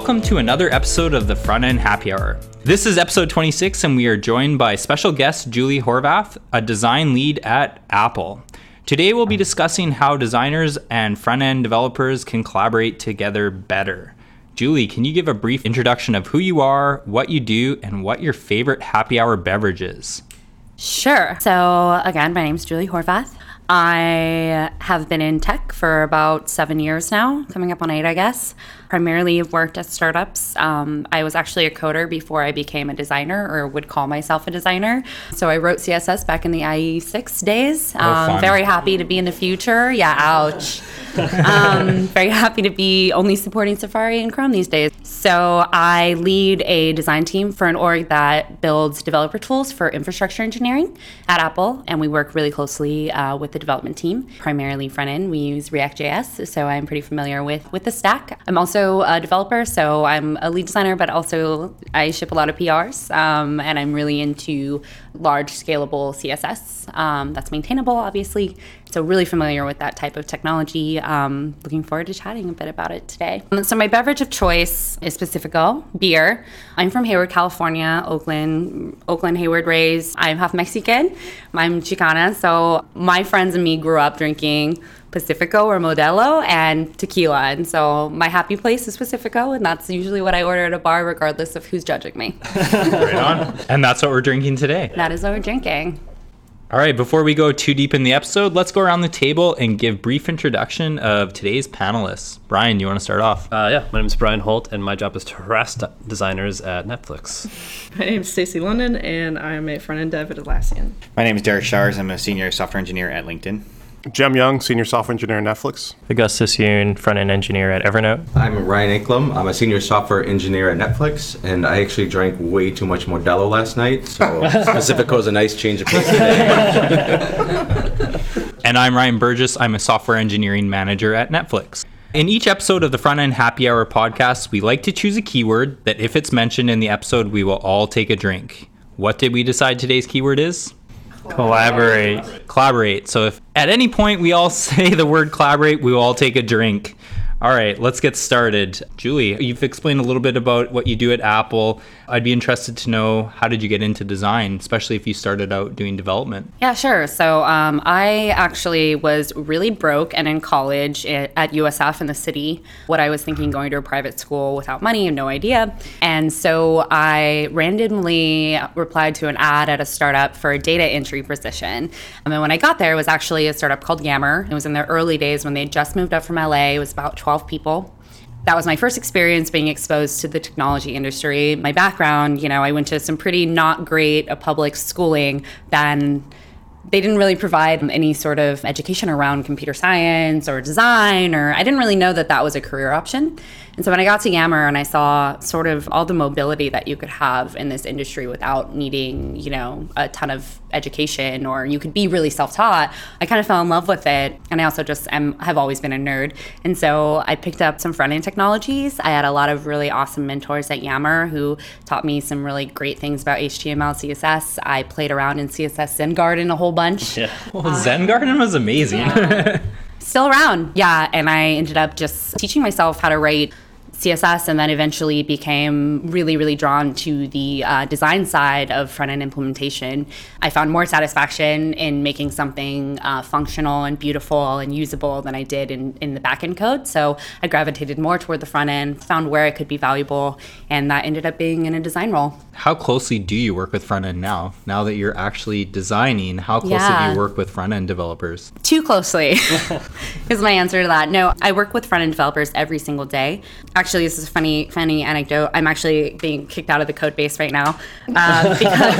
Welcome to another episode of the Front End Happy Hour. This is episode 26, and we are joined by special guest Julie Horvath, a design lead at Apple. Today, we'll be discussing how designers and front end developers can collaborate together better. Julie, can you give a brief introduction of who you are, what you do, and what your favorite happy hour beverage is? Sure. So, again, my name is Julie Horvath. I have been in tech for about seven years now, coming up on eight, I guess. Primarily worked at startups. Um, I was actually a coder before I became a designer or would call myself a designer. So I wrote CSS back in the IE6 days. Oh, Um, fun. very happy to be in the future. Yeah, ouch. um, very happy to be only supporting Safari and Chrome these days. So I lead a design team for an org that builds developer tools for infrastructure engineering at Apple, and we work really closely uh, with the development team. Primarily front end, we use React.js, so I'm pretty familiar with with the stack. I'm also a developer, so I'm a lead designer, but also I ship a lot of PRs, um, and I'm really into large scalable CSS um, that's maintainable, obviously. So really familiar with that type of technology. Um, looking forward to chatting a bit about it today. Um, So my beverage of choice is Pacifico beer. I'm from Hayward, California, Oakland, Oakland Hayward raised. I'm half Mexican. I'm Chicana. So my friends and me grew up drinking Pacifico or Modelo and tequila. And so my happy place is Pacifico, and that's usually what I order at a bar, regardless of who's judging me. Right on. and that's what we're drinking today. that is what we're drinking. All right, before we go too deep in the episode, let's go around the table and give brief introduction of today's panelists. Brian, you want to start off? Uh, yeah, my name is Brian Holt, and my job is to harass d- designers at Netflix. My name is Stacey London, and I'm a front end dev at Atlassian. My name is Derek Showers. I'm a senior software engineer at LinkedIn. Jem Young, senior software engineer at Netflix. Augustus Yuan, front end engineer at Evernote. I'm Ryan Anklam. I'm a senior software engineer at Netflix, and I actually drank way too much Modelo last night. So Pacifico is a nice change of pace today. And I'm Ryan Burgess. I'm a software engineering manager at Netflix. In each episode of the Front End Happy Hour podcast, we like to choose a keyword that, if it's mentioned in the episode, we will all take a drink. What did we decide today's keyword is? Collaborate. Collaborate. So if at any point we all say the word collaborate, we will all take a drink. All right, let's get started. Julie, you've explained a little bit about what you do at Apple. I'd be interested to know how did you get into design, especially if you started out doing development. Yeah, sure. So um, I actually was really broke and in college at USF in the city. What I was thinking going to a private school without money and no idea. And so I randomly replied to an ad at a startup for a data entry position. And when I got there, it was actually a startup called Yammer. It was in their early days when they just moved up from LA. It was about 12 people that was my first experience being exposed to the technology industry. My background, you know, I went to some pretty not great a public schooling, then they didn't really provide any sort of education around computer science or design or I didn't really know that that was a career option. And so when I got to Yammer and I saw sort of all the mobility that you could have in this industry without needing, you know, a ton of education or you could be really self-taught, I kind of fell in love with it. And I also just am have always been a nerd. And so I picked up some front-end technologies. I had a lot of really awesome mentors at Yammer who taught me some really great things about HTML, CSS. I played around in CSS Zen Garden a whole bunch Yeah. Well, Zen Garden was amazing. still around. Yeah, and I ended up just teaching myself how to write CSS and then eventually became really, really drawn to the uh, design side of front end implementation. I found more satisfaction in making something uh, functional and beautiful and usable than I did in, in the back end code. So I gravitated more toward the front end, found where it could be valuable, and that ended up being in a design role. how closely do you work with front end now? Now that you're actually designing, how closely do you work with front end developers? Too closely is my answer to that. No, I work with front end developers every single day. Actually, this is a funny, funny anecdote. I'm actually being kicked out of the code base right now um, because,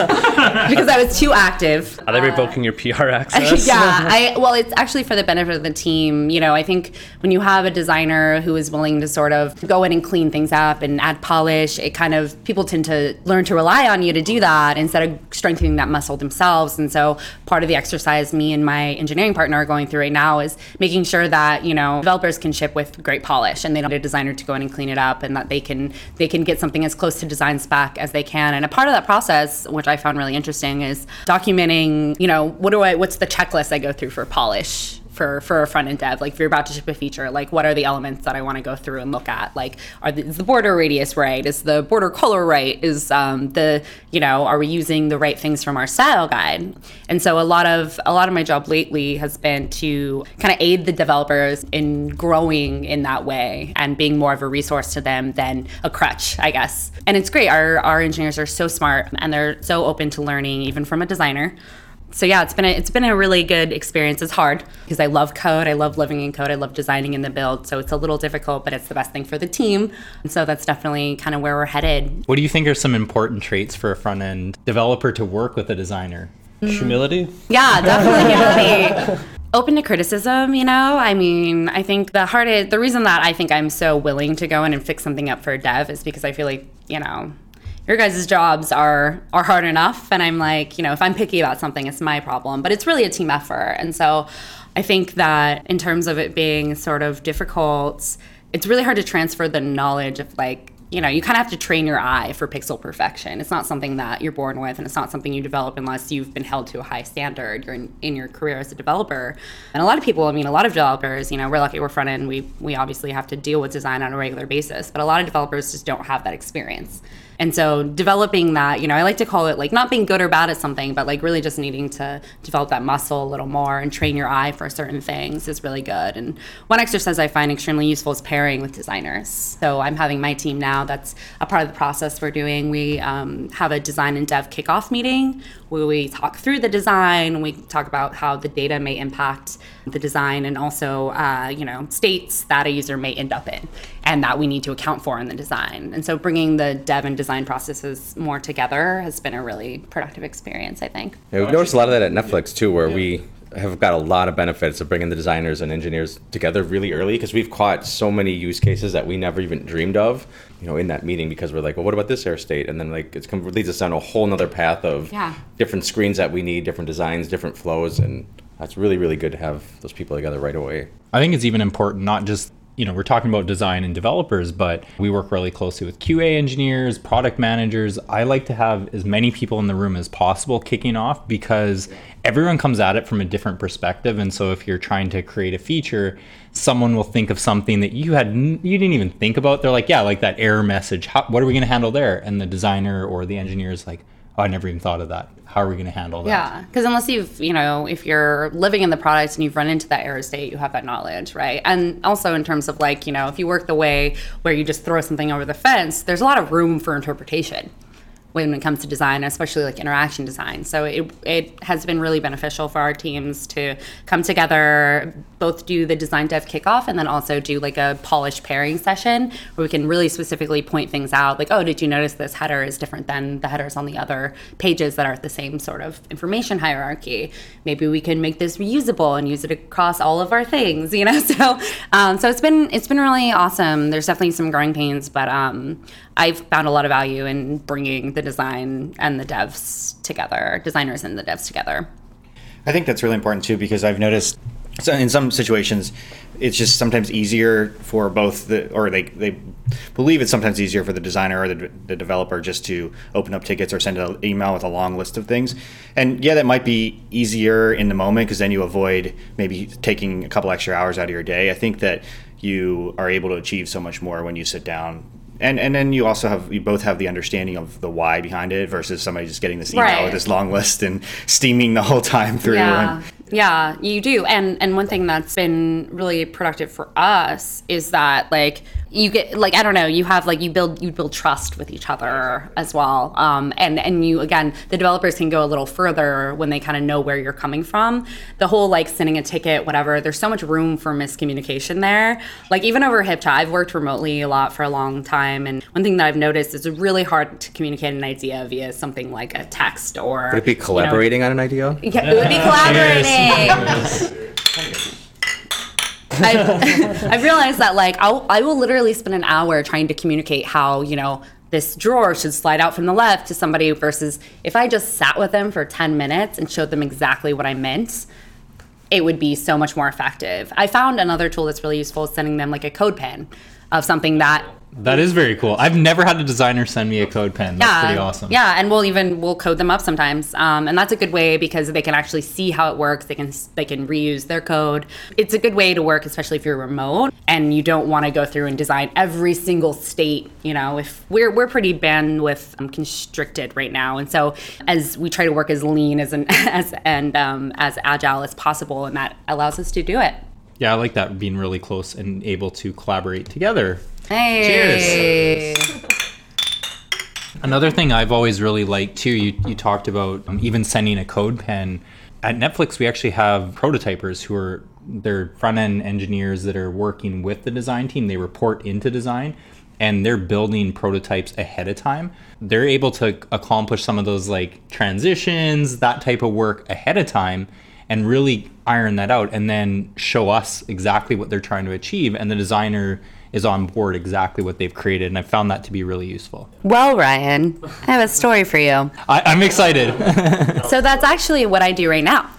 because I was too active. Are they revoking your PR access? yeah, I well, it's actually for the benefit of the team. You know, I think when you have a designer who is willing to sort of go in and clean things up and add polish, it kind of people tend to learn to rely on you to do that instead of strengthening that muscle themselves. And so, part of the exercise me and my engineering partner are going through right now is making sure that you know developers can ship with great polish and they don't need a designer to go in and clean it up, and that they can they can get something as close to design spec as they can. And a part of that process, which I found really interesting, is documenting. You know, what do I? What's the checklist I go through for polish? For for a front end dev. Like if you're about to ship a feature, like what are the elements that I want to go through and look at? Like are the, is the border radius right? Is the border color right? Is um, the you know are we using the right things from our style guide? And so a lot of a lot of my job lately has been to kind of aid the developers in growing in that way and being more of a resource to them than a crutch, I guess. And it's great. Our our engineers are so smart and they're so open to learning even from a designer so yeah, it's been a, it's been a really good experience. It's hard because I love code. I love living in code. I love designing in the build. So it's a little difficult, but it's the best thing for the team. And so that's definitely kind of where we're headed. What do you think are some important traits for a front end developer to work with a designer? Mm-hmm. Humility. Yeah, definitely humility. Open to criticism, you know. I mean, I think the hardest, the reason that I think I'm so willing to go in and fix something up for a dev is because I feel like, you know, your guys' jobs are are hard enough. And i'm like you know if i'm picky about something it's my problem. But it's really a team effort. And so i think that in terms of it being sort of difficult it's really hard to transfer the knowledge of like you know you kind of have to train your eye for pixel perfection. It's not something that you're born with and it's not something you develop unless you've been held to a high standard in, in your career as a developer. And a lot of people i mean a lot of developers you know we're lucky we're front end we we obviously have to deal with design on a regular basis but a lot of developers just don't have that experience and so developing that, you know, I like to call it like not being good or bad at something, but like really just needing to develop that muscle a little more and train your eye for certain things is really good. And one exercise I find extremely useful is pairing with designers. So I'm having my team now that's a part of the process we're doing. We um, have a design and dev kickoff meeting where we talk through the design, we talk about how the data may impact the design and also, uh, you know, states that a user may end up in and that we need to account for in the design. And so bringing the dev and design processes more together has been a really productive experience, I think. Yeah, we've noticed a lot of that at Netflix too, where we have got a lot of benefits of bringing the designers and engineers together really early because we've caught so many use cases that we never even dreamed of, you know, in that meeting because we're like, well, what about this air state? And then like it's come, leads us down a whole nother path of Yeah. different screens that we need, different designs, different flows, and that's really really good to have those people together right away. I think it's even important not just you know we're talking about design and developers but we work really closely with qa engineers product managers. I like to have as many people in the room as possible kicking off because everyone comes at it from a different perspective. And so if you're trying to create a feature someone will think of something that you had you didn't even think about. They're like yeah like that error message. How, what are we going to handle there? And the designer or the engineer is like oh i never even thought of that how are we going to handle that Yeah, because unless you've, you know, if you're living in the product and you've run into that error state, you have that knowledge, right? And also in terms of like, you know, if you work the way where you just throw something over the fence, there's a lot of room for interpretation when it comes to design, especially like interaction design. So it, it has been really beneficial for our teams to come together, both do the design dev kickoff and then also do like a polished pairing session where we can really specifically point things out. Like, oh, did you notice this header is different than the headers on the other pages that are the same sort of information hierarchy? Maybe we can make this reusable and use it across all of our things, you know? So, um, so it's been it's been really awesome. There's definitely some growing pains, but um, I've found a lot of value in bringing the design and the devs together, designers and the devs together. I think that's really important too because I've noticed so in some situations it's just sometimes easier for both the or they they believe it's sometimes easier for the designer or the, the developer just to open up tickets or send an email with a long list of things and yeah that might be easier in the moment because then you avoid maybe taking a couple extra hours out of your day i think that you are able to achieve so much more when you sit down and and then you also have you both have the understanding of the why behind it versus somebody just getting this email Right. with this long list and steaming the whole time through Yeah. and Yeah, you do. And and one thing that's been really productive for us is that like you get like I don't know, you have like you build you build trust with each other as well. Um and and you again, the developers can go a little further when they kind of know where you're coming from. The whole like sending a ticket whatever, there's so much room for miscommunication there. Like even over HipChat, I've worked remotely a lot for a long time and one thing that I've noticed is it's really hard to communicate an idea via something like a text or Would it be you know, collaborating on an idea? yeah, it would be collaborating. I've, I've realized that like I'll, I will literally spend an hour trying to communicate how you know this drawer should slide out from the left to somebody versus if I just sat with them for 10 minutes and showed them exactly what I meant it would be so much more effective. I found another tool that's really useful is sending them like a code pen of something that That is very cool. I've never had a designer send me a code pen. That's pretty awesome. Yeah, and we'll even we'll code them up sometimes, um, and that's a good way because they can actually see how it works. They can they can reuse their code. It's a good way to work, especially if you're remote and you don't want to go through and design every single state. You know, if we're we're pretty bandwidth um, constricted right now, and so as we try to work as lean as an as and um, as agile as possible, and that allows us to do it. Yeah, I like that being really close and able to collaborate together. Hey. Cheers. Another thing I've always really liked too, you, you talked about um, even sending a code pen. At Netflix, we actually have prototypers who are they're front end engineers that are working with the design team. They report into design and they're building prototypes ahead of time. They're able to accomplish some of those like transitions, that type of work ahead of time and really iron that out and then show us exactly what they're trying to achieve. And the designer is on board exactly what they've created. And I found that to be really useful. Well, Ryan, I have a story for you. I, I'm excited. So that's actually what I do right now.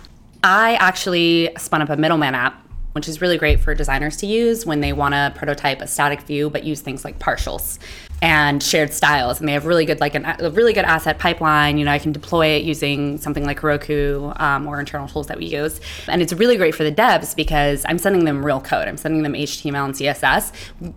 I actually spun up a middleman app, which is really great for designers to use when they want to prototype a static view but use things like partials and shared styles. And they have really good, like an, a really good asset pipeline. You know, I can deploy it using something like Heroku um, or internal tools that we use. And it's really great for the devs because I'm sending them real code. I'm sending them HTML and CSS.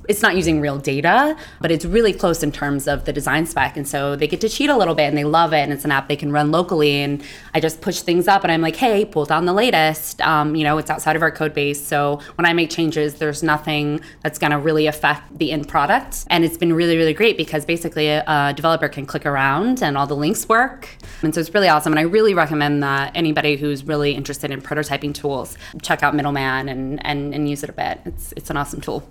It's not using real data, but it's really close in terms of the design spec. And so they get to cheat a little bit and they love it. And it's an app they can run locally. And I just push things up and I'm like, hey, pull down the latest. Um, you know, it's outside of our code base. So when I make changes, there's nothing that's going to really affect the end product. And it's been really, really great because basically a, a developer can click around and all the links work. And so it's really awesome. And I really recommend that anybody who's really interested in prototyping tools check out Middleman and, and, and use it a bit. It's, it's an awesome tool.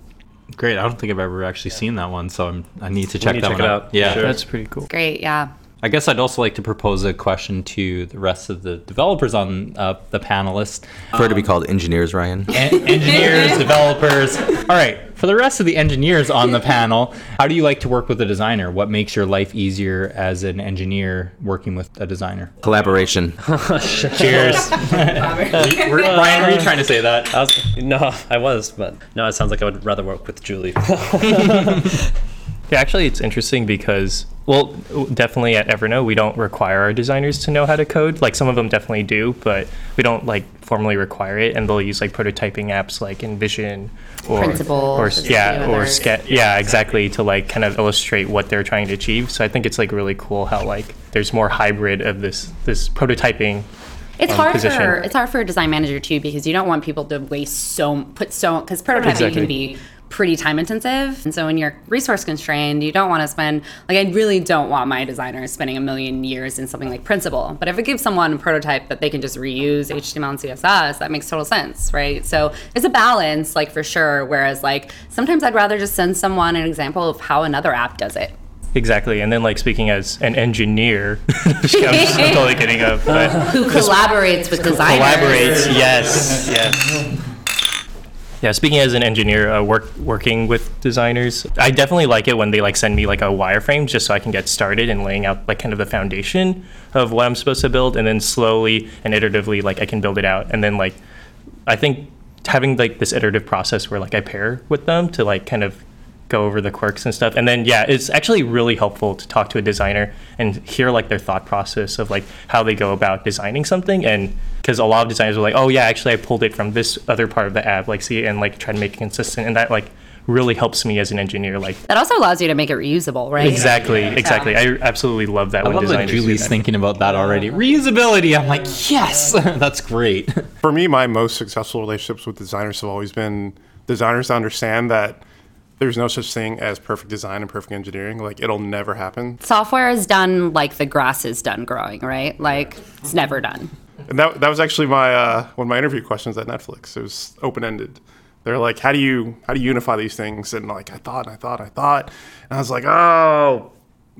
Great. I don't think I've ever actually seen that one, so I'm, I need to check need to that check one it out. out. Yeah. Sure. That's pretty cool. Great, yeah. I guess I'd also like to propose a question to the rest of the developers on uh, the panelists. Prefer to be called engineers, Ryan. En- engineers, developers. All right. For the rest of the engineers on the panel, how do you like to work with a designer? What makes your life easier as an engineer working with a designer? Collaboration. Cheers. Were- Ryan, were you trying to say that? I was, no, I was, but no, it sounds like I would rather work with Julie. Yeah, actually, it's interesting because, well, definitely at Evernote, we don't require our designers to know how to code. Like some of them definitely do, but we don't like formally require it. And they'll use like prototyping apps like InVision or Principle, or yeah, or. Sketch. Yeah, exactly to like kind of illustrate what they're trying to achieve. So I think it's like really cool how like there's more hybrid of this this prototyping. It's um, hard position. for it's hard for a design manager too because you don't want people to waste so put so because prototyping Exactly. can be pretty time intensive and so when you're resource constrained you don't want to spend like I really don't want my designers spending a million years in something like Principle but if it gives someone a prototype that they can just reuse HTML and CSS that makes total sense right so there's a balance like for sure whereas like sometimes I'd rather just send someone an example of how another app does it Exactly, and then like speaking as an engineer, I'm just totally kidding. Up, but who collaborates with designers collaborates. Yes, yes. Yeah, speaking as an engineer, uh, work working with designers, I definitely like it when they like send me like a wireframe just so I can get started and laying out like kind of the foundation of what I'm supposed to build, and then slowly and iteratively like I can build it out, and then like I think having like this iterative process where like I pair with them to like kind of go over the quirks and stuff. And then yeah it's actually really helpful to talk to a designer and hear like their thought process of like how they go about designing something and because a lot of designers were like oh yeah actually i pulled it from this other part of the app like see and like try to make it consistent and that like really helps me as an engineer like that also allows you to make it reusable right exactly exactly i absolutely love that I when love that designers do Julie's that. thinking about that already. Reusability. I'm like, yes, that's great. For me, my most successful relationships with designers have always been designers to understand that there's no such thing as perfect design and perfect engineering. Like it'll never happen. software is done like the grass is done growing, right? Like it's never done. And that, that was actually my uh, one of my interview questions at Netflix. It was open ended. They're like, how do you how do you unify these things? And like I thought, I thought, I thought, and I was like, oh,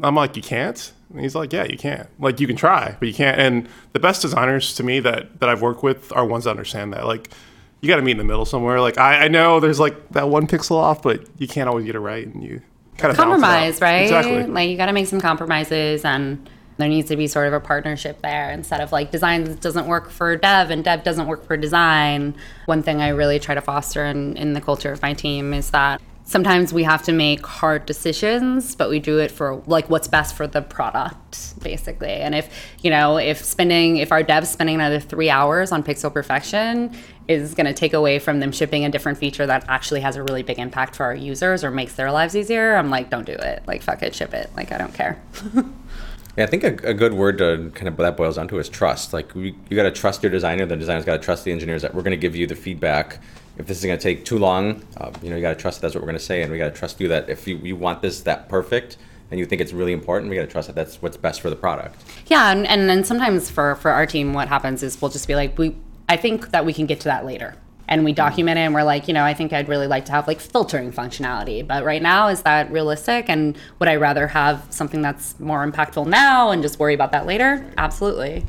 I'm like, you can't. And he's like, yeah, you can't. Like you can try, but you can't. And the best designers to me that that I've worked with are ones that understand that. Like you got to meet in the middle somewhere. Like I, I know there's like that one pixel off, but you can't always get it right, and you kind of Compromise, right? Exactly. Like you got to make some compromises and there needs to be sort of a partnership there instead of like design doesn't work for dev and dev doesn't work for design. One thing I really try to foster in, in the culture of my team is that sometimes we have to make hard decisions, but we do it for like what's best for the product, basically. And if, you know, if spending, if our devs spending another three hours on pixel perfection is going to take away from them shipping a different feature that actually has a really big impact for our users or makes their lives easier, I'm like, don't do it. Like, fuck it, ship it. Like, I don't care. Yeah, I think a, a good word to kind of that boils down to is trust. Like we, you got to trust your designer. The designer's got to trust the engineers that we're going to give you the feedback. If this is going to take too long, uh, you know, you got to trust that that's what we're going to say, and we got to trust you that if you, you want this that perfect and you think it's really important, we got to trust that that's what's best for the product. Yeah, and, and then sometimes for, for our team, what happens is we'll just be like, we, I think that we can get to that later. And we document it and we're like, you know, I think I'd really like to have like filtering functionality. But right now, is that realistic? And would I rather have something that's more impactful now and just worry about that later? Absolutely.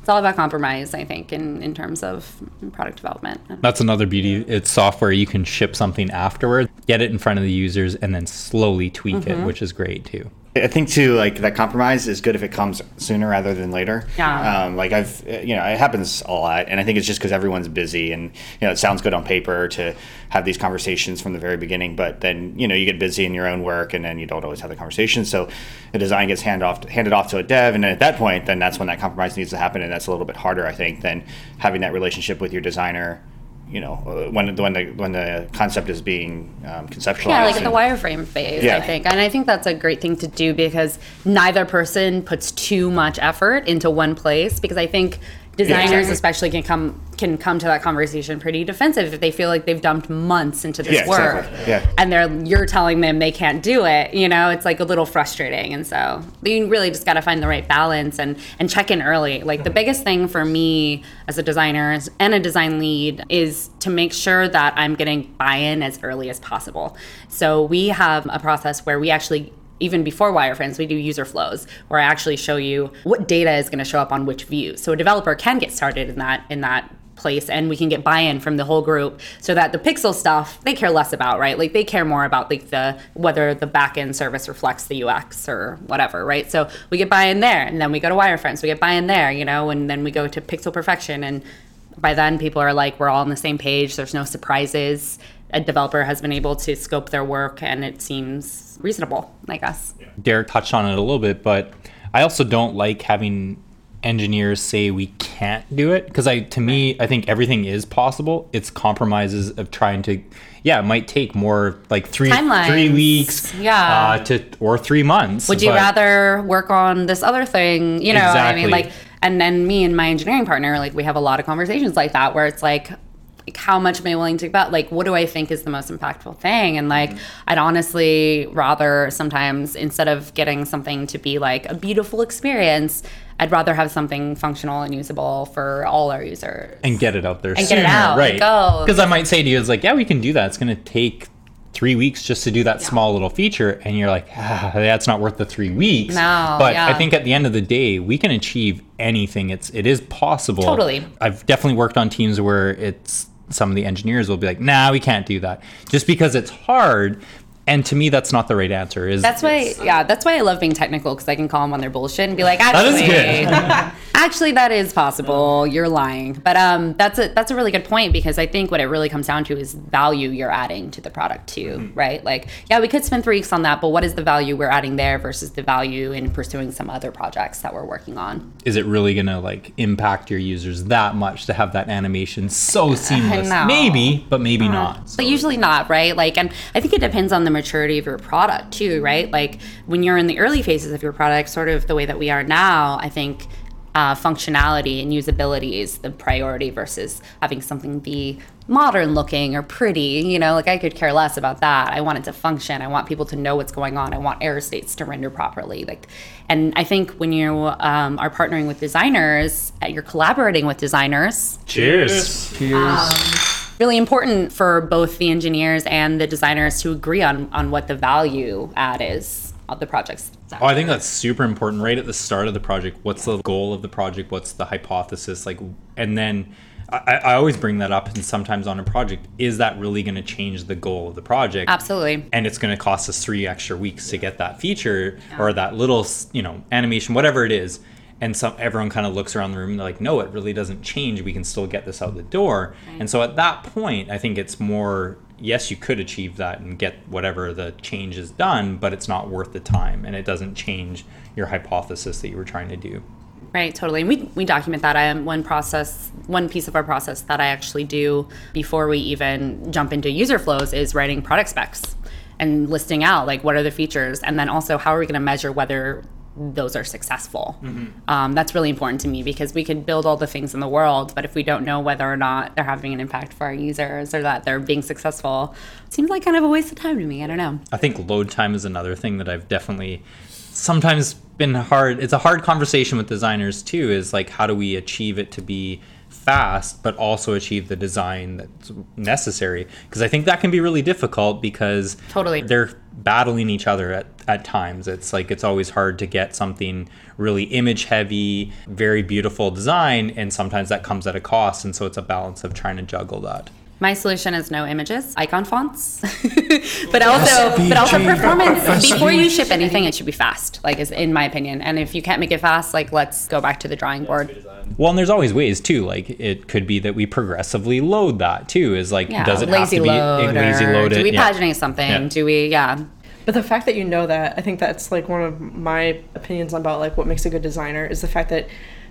It's all about compromise, I think, in, in terms of product development. That's another beauty. It's software. You can ship something afterward, get it in front of the users, and then slowly tweak it, mm-hmm. which is great too. I think too, like that compromise is good if it comes sooner rather than later. Yeah. Um, like I've, you know, it happens a lot, and I think it's just because everyone's busy, and you know, it sounds good on paper to have these conversations from the very beginning, but then you know, you get busy in your own work, and then you don't always have the conversation. So, the design gets handed off handed off to a dev, and then at that point, then that's when that compromise needs to happen, and that's a little bit harder, I think, than having that relationship with your designer. You know, uh, when when the when the concept is being um, conceptualized. Yeah, like at and- the wireframe phase, Yeah. I think. And I think that's a great thing to do because neither person puts too much effort into one place because I think designers exactly. especially can come can come to that conversation pretty defensive if they feel like they've dumped months into this Yeah, work exactly. Yeah. and they're you're telling them they can't do it you know it's like a little frustrating and so you really just got to find the right balance and and check in early like the mm-hmm. biggest thing for me as a designer and a design lead is to make sure that i'm getting buy-in as early as possible so we have a process where we actually even before wireframes, we do user flows where I actually show you what data is going to show up on which view. So a developer can get started in that in that place and we can get buy-in from the whole group so that the pixel stuff they care less about right? Like they care more about like the whether the backend service reflects the ux or whatever right? So we get buy-in there and then we go to wireframes we get buy-in there you know and then we go to pixel perfection and by then people are like we're all on the same page. There's no surprises a developer has been able to scope their work and it seems reasonable i guess Derek touched on it a little bit, but I also don't like having engineers say we can't do it because I to me I think everything is possible. It's compromises of trying to yeah, it might take more like three Timelines. three weeks Yeah. uh, to or 3 months. would you rather work on this other thing you know i mean like and then me and my engineering partner like we have a lot of conversations like that where it's like like how much am i willing to about like what do i think is the most impactful thing and like i'd honestly rather sometimes instead of getting something to be like a beautiful experience i'd rather have something functional and usable for all our users and get it out there And get sooner, it out, right? oh. Because I might say to you, it's like, yeah, we can do that. It's going to take three weeks just to do that small little feature, and you're like, ah, that's not worth the three weeks. No, but yeah. I think at the end of the day, we can achieve anything. It's it is possible. Totally. I've definitely worked on teams where it's some of the engineers will be like, nah, we can't do that, just because it's hard. And to me, that's not the right answer. Is That's why, yeah, that's why I love being technical because I can call them on their bullshit and be like, is actually, good. actually, that is possible. You're lying, but um, that's a that's a really good point because I think what it really comes down to is value you're adding to the product too, right? Like, yeah, we could spend three weeks on that, but what is the value we're adding there versus the value in pursuing some other projects that we're working on? is it really gonna like impact your users that much to have that animation so seamless? know. Maybe, but maybe not. But usually not, right? Like, and I think it depends on the maturity of your product too, right? Like when you're in the early phases of your product, sort of the way that we are now, I think uh, functionality and usability is the priority versus having something be modern looking or pretty. You know, like I could care less about that. I want it to function. I want people to know what's going on. I want error states to render properly. Like, and I think when you um, are partnering with designers, uh, you're collaborating with designers Cheers. Really important for both the engineers and the designers to agree on on what the value add is of the projects. Oh, I think that's super important right at the start of the project. What's the goal of the project? What's the hypothesis? Like, and then I, I always bring that up, and sometimes on a project, is that really going to change the goal of the project? Absolutely. And it's going to cost us three extra weeks to get that feature or that little, you know, animation, whatever it is. And some everyone kind of looks around the room and they're like, no, it really doesn't change. We can still get this out the door. And so at that point, I think it's more yes, you could achieve that and get whatever the change is done, but it's not worth the time and it doesn't change your hypothesis that you were trying to do. Right, totally. And we, we document that. I am one process, one piece of our process that I actually do before we even jump into user flows is writing product specs and listing out like what are the features, and then also how are we going to measure whether those are successful. Um, that's really important to me because we could build all the things in the world, but if we don't know whether or not they're having an impact for our users or that they're being successful, it seems like kind of a waste of time to me. I don't know. I think load time is another thing that I've definitely sometimes been hard. It's a hard conversation with designers too. Is like how do we achieve it to be fast, but also achieve the design that's necessary? Because I think that can be really difficult because Totally. they're battling each other at, at times. It's like it's always hard to get something really image heavy, very beautiful design, and sometimes that comes at a cost. And so it's a balance of trying to juggle that. My solution is no images, icon fonts, but also but also performance. Before you ship anything, it should be fast, like is in my opinion. And if you can't make it fast, like let's go back to the drawing board. Well, and there's always ways too. Like it could be that we progressively load that too. Is like Yeah, does it lazy have to be load, lazy or load do we Yeah. paginate something? Yeah. Do we? Yeah. But the fact that you know that, I think that's like one of my opinions about like what makes a good designer is the fact that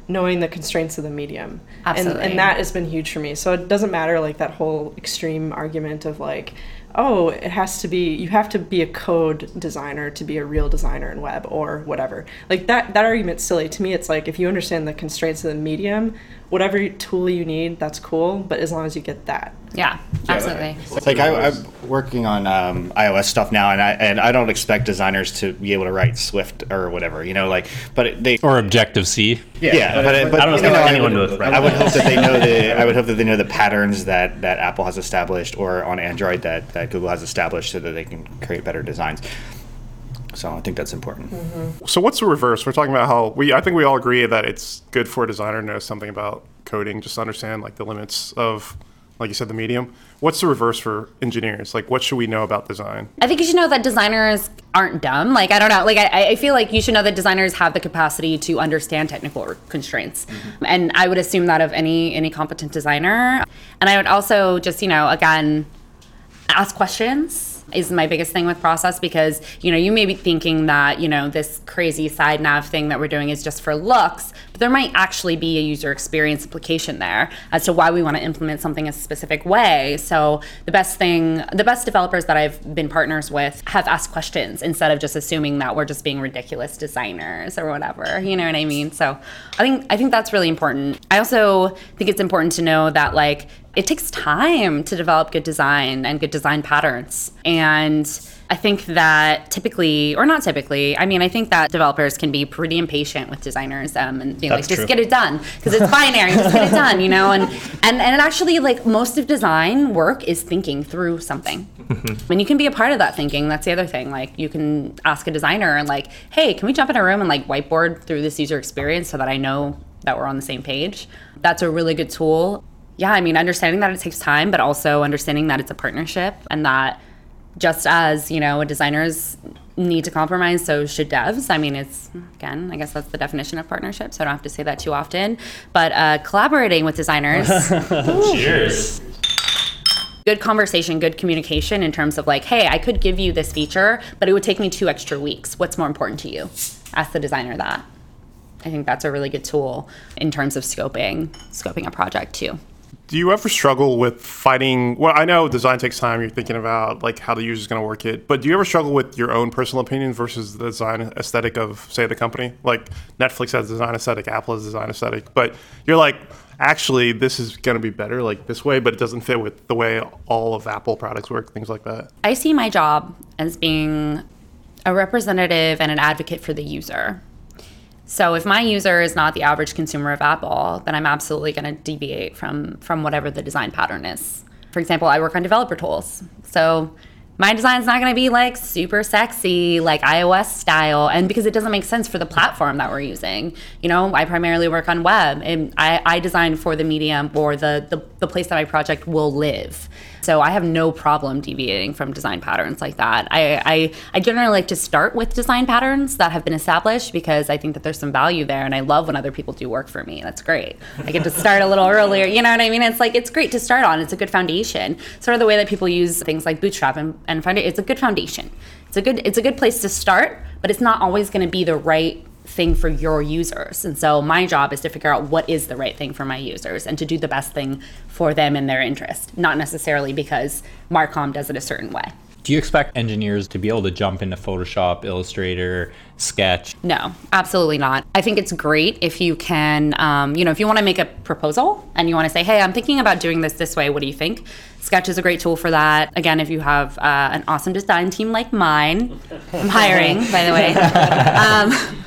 knowing the constraints of the medium. Absolutely. And, and that has been huge for me. So it doesn't matter like that whole extreme argument of like, oh, it has to be you have to be a code designer to be a real designer in web or whatever. Like that that argument's silly. To me it's like if you understand the constraints of the medium, whatever tool you need, that's cool, but as long as you get that. Yeah. Absolutely. It's like I, I'm working on um, iOS stuff now, and I and I don't expect designers to be able to write Swift or whatever, you know, like. But they Or Objective C. yeah, but, it- but I don't you know, expect I anyone would, to write I would that. hope that they know the I would hope that they know the patterns that that Apple has established, or on Android that that Google has established, so that they can create better designs. So I think that's important. Mm-hmm. So what's the reverse? We're talking about how we. I think we all agree that it's good for a designer to know something about coding, just to understand like the limits of, like you said, the medium. What's the reverse for engineers? Like, what should we know about design? I think you should know that designers aren't dumb. Like I don't know. Like I, I feel like you should know that designers have the capacity to understand technical constraints, mm-hmm. and I would assume that of any any competent designer. And I would also just you know again ask questions is my biggest thing with process because you know you may be thinking that you know this crazy side nav thing that we're doing is just for looks but there might actually be a user experience implication there as to why we want to implement something a specific way. So the best thing the best developers that i've been partners with have asked questions instead of just assuming that we're just being ridiculous designers or whatever you know what i mean? So i think i think that's really important. I also think it's important to know that like it takes time to develop good design and good design patterns. And I think that typically, or not typically, I mean, I think that developers can be pretty impatient with designers um, and be like, just true. get it done because it's binary, just get it done, you know? And, and, and actually, like, most of design work is thinking through something. and you can be a part of that thinking. That's the other thing. Like, you can ask a designer and, like, hey, can we jump in a room and, like, whiteboard through this user experience so that I know that we're on the same page? That's a really good tool yeah, I mean, understanding that it takes time, but also understanding that it's a partnership and that just as, you know, designers need to compromise, so should devs. I mean, it's, again, I guess that's the definition of partnership, so I don't have to say that too often. But uh, collaborating with designers, Cheers. good conversation, good communication in terms of like, hey, I could give you this feature, but it would take me two extra weeks. What's more important to you? Ask the designer that. I think that's a really good tool in terms of scoping, scoping a project too. Do you ever struggle with fighting? Well, I know design takes time. You're thinking about like how the user's going to work it, but do you ever struggle with your own personal opinion versus the design aesthetic of, say, the company? Like Netflix has design aesthetic, Apple has design aesthetic, but you're like, actually, this is going to be better like this way, but it doesn't fit with the way all of Apple products work, things like that. I see my job as being a representative and an advocate for the user. So if my user is not the average consumer of Apple, then I'm absolutely going to deviate from from whatever the design pattern is. For example, I work on developer tools. So my design's not going to be like super sexy, like iOS style, and because it doesn't make sense for the platform that we're using. You know, I primarily work on web, and I, I design for the medium or the, the the place that my project will live. So I have no problem deviating from design patterns like that. I, I, I generally like to start with design patterns that have been established because I think that there's some value there and I love when other people do work for me. That's great. I get to start a little earlier. You know what I mean? It's like it's great to start on. It's a good foundation. Sort of the way that people use things like Bootstrap and, and it, it's a good foundation. It's a good it's a good place to start, but it's not always going to be the right thing for your users. And so my job is to figure out what is the right thing for my users and to do the best thing for them and their interest, not necessarily because Marcom does it a certain way. Do you expect engineers to be able to jump into Photoshop, Illustrator, Sketch? No, absolutely not. I think it's great if you can, um, you know, if you want to make a proposal and you want to say, hey, I'm thinking about doing this this way. What do you think? Sketch is a great tool for that. Again, if you have uh, an awesome design team like mine, I'm hiring, by the way. Um,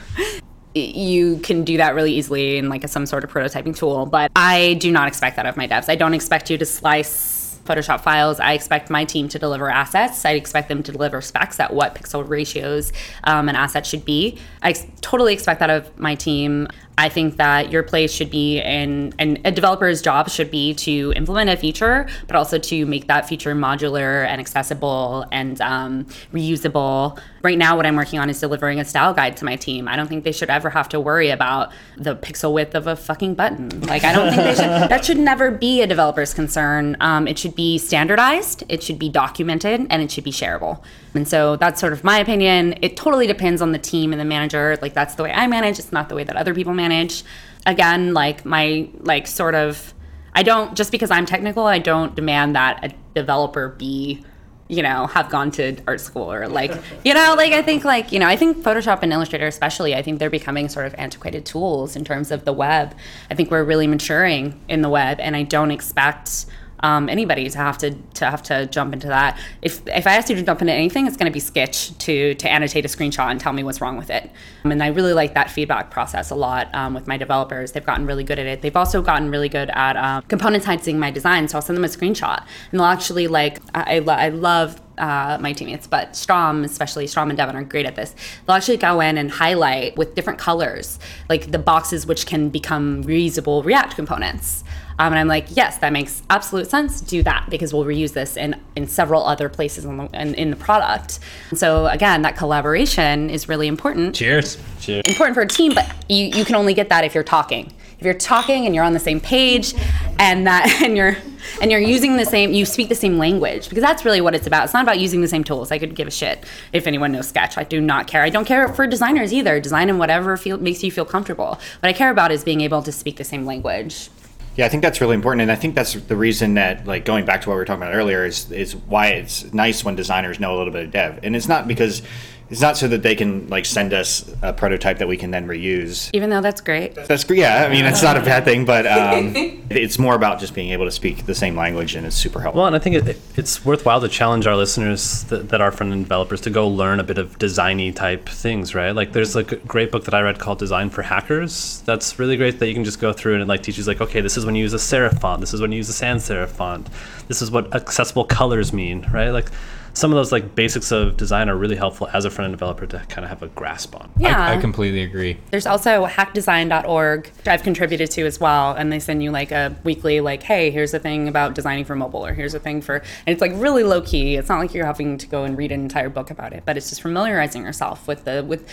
you can do that really easily in like a, some sort of prototyping tool. But I do not expect that of my devs. I don't expect you to slice Photoshop files. I expect my team to deliver assets. I expect them to deliver specs at what pixel ratios um, an asset should be. I ex- totally expect that of my team. I think that your place should be in, and a developer's job should be to implement a feature, but also to make that feature modular and accessible and um, reusable. Right now, what I'm working on is delivering a style guide to my team. I don't think they should ever have to worry about the pixel width of a fucking button. Like, I don't think they should, that should never be a developer's concern. Um, it should be standardized, it should be documented, and it should be shareable. And so that's sort of my opinion. It totally depends on the team and the manager. Like, that's the way I manage, it's not the way that other people manage. Again, like my like sort of I don't just because I'm technical, I don't demand that a developer be you know have gone to art school or like you know like i think like you know i think photoshop and illustrator especially i think they're becoming sort of antiquated tools in terms of the web i think we're really maturing in the web and i don't expect um, anybody to have to to have to jump into that. If if I ask you to jump into anything, it's going to be Sketch to to annotate a screenshot and tell me what's wrong with it. Um, and I really like that feedback process a lot um, with my developers. They've gotten really good at it. They've also gotten really good at um, componentizing my design. So I'll send them a screenshot, and they'll actually like I I, lo- I love uh, my teammates, but Strom, especially Strom and Devin, are great at this. They'll actually go in and highlight with different colors, like the boxes which can become reusable React components. Um, and I'm like, yes, that makes absolute sense. Do that because we'll reuse this in, in several other places in the, in, in the product. And so again, that collaboration is really important. Cheers. Cheers. Important for a team, but you, you can only get that if you're talking. If you're talking and you're on the same page, and that and you're and you're using the same, you speak the same language because that's really what it's about. It's not about using the same tools. I could give a shit if anyone knows Sketch. I do not care. I don't care for designers either. Design in whatever feel, makes you feel comfortable. What I care about is being able to speak the same language. Yeah, I think that's really important, and I think that's the reason that, like, going back to what we were talking about earlier, is is why it's nice when designers know a little bit of dev, and it's not because it's not so that they can like send us a prototype that we can then reuse. Even though that's great. That's great. Yeah, I mean, it's not a bad thing, but um, it's more about just being able to speak the same language, and it's super helpful. Well, and I think it, it's worthwhile to challenge our listeners that, that are front end developers to go learn a bit of designy type things, right? Like, there's like a great book that I read called Design for Hackers. That's really great that you can just go through and it like teaches like, okay, this is when you use a serif font, this is when you use a sans serif font, this is what accessible colors mean, right? Like some of those like basics of design are really helpful as a front end developer to kind of have a grasp on. Yeah. I, I completely agree. There's also hackdesign.org, which I've contributed to as well. And they send you like a weekly, like, hey, here's a thing about designing for mobile, or here's a thing for, and it's like really low key. It's not like you're having to go and read an entire book about it, but it's just familiarizing yourself with the, with,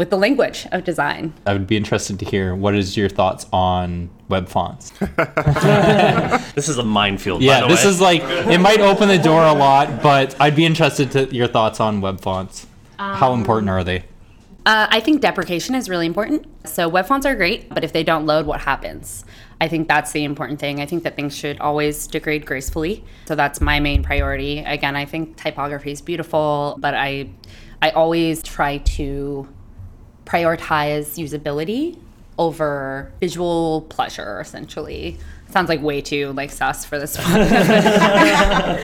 with the language of design. I would be interested to hear what is your thoughts on web fonts. This is a minefield. yeah, by the this way. is like it might open the door a lot, but I'd be interested to your thoughts on web fonts. How important are they? Uh, I think deprecation is really important. So web fonts are great, but if they don't load, what happens? I think that's the important thing. I think that things should always degrade gracefully. So that's my main priority. Again, I think typography is beautiful, but I, I always try to prioritize usability over visual pleasure. Essentially, sounds like way too like sus for this one.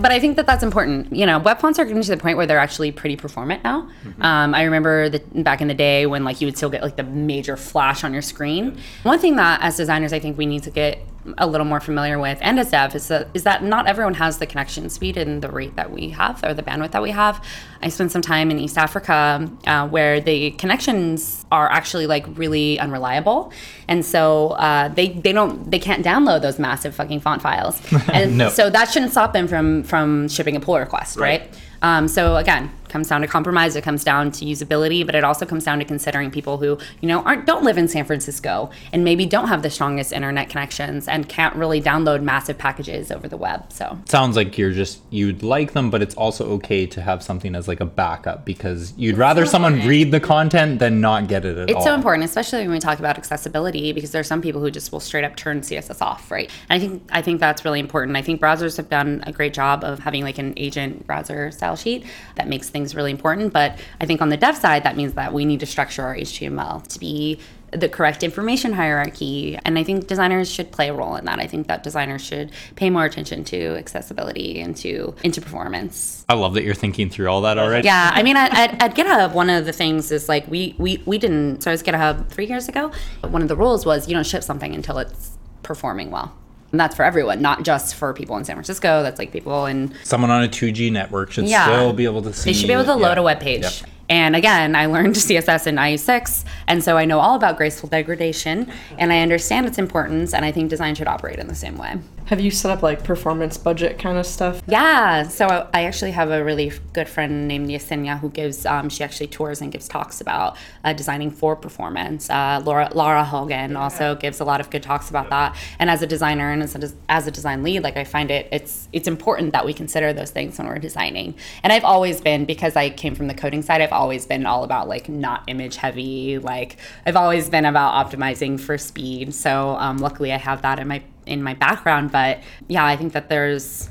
but I think that that's important. You know, web fonts are getting to the point where they're actually pretty performant now. Um, I remember that back in the day when like you would still get like the major flash on your screen. One thing that as designers I think we need to get a little more familiar with, and as dev, is that is that not everyone has the connection speed and the rate that we have or the bandwidth that we have. I spent some time in East Africa uh, where the connections are actually like really unreliable, and so uh, they they don't they can't download those massive fucking font files, and No. so that shouldn't stop them from from shipping a pull request, right? Um, so again, comes down to compromise. It comes down to usability, but it also comes down to considering people who you know aren't don't live in San Francisco and maybe don't have the strongest internet connections and can't really download massive packages over the web. So Sounds like you're just you'd like them, but it's also okay to have something as like a backup because you'd rather someone read the content than not get it at all. It's so important, especially when we talk about accessibility, because there's some people who just will straight up turn CSS off, right? And I think I think that's really important. I think browsers have done a great job of having like an agent browser style sheet that makes things really important. But I think on the dev side, that means that we need to structure our HTML to be the correct information hierarchy. And I think designers should play a role in that. I think that designers should pay more attention to accessibility and to into performance. I love that you're thinking through all that already. Yeah, I mean, at, at, at GitHub, one of the things is like we we we didn't. So I was GitHub three years ago. One of the rules was you don't ship something until it's performing well. And that's for everyone, not just for people in San Francisco. That's like people in Someone on a 2G network should Yeah. still be able to see. they should be able to load yeah. a web page. Yep. And again, I learned CSS in IE6, and so I know all about graceful degradation, and I understand its importance, and I think design should operate in the same way. Have you set up like performance budget kind of stuff? Yeah, so I actually have a really good friend named Yesenia who gives, um, she actually tours and gives talks about uh, designing for performance. Uh, Laura, Lara Hogan also gives a lot of good talks about that. And as a designer and as a, as a design lead, like I find it, it's it's important that we consider those things when we're designing. And I've always been, because I came from the coding side, I've always been all about like not image heavy. Like I've always been about optimizing for speed. So um, luckily I have that in my in my background. But yeah, I think that there's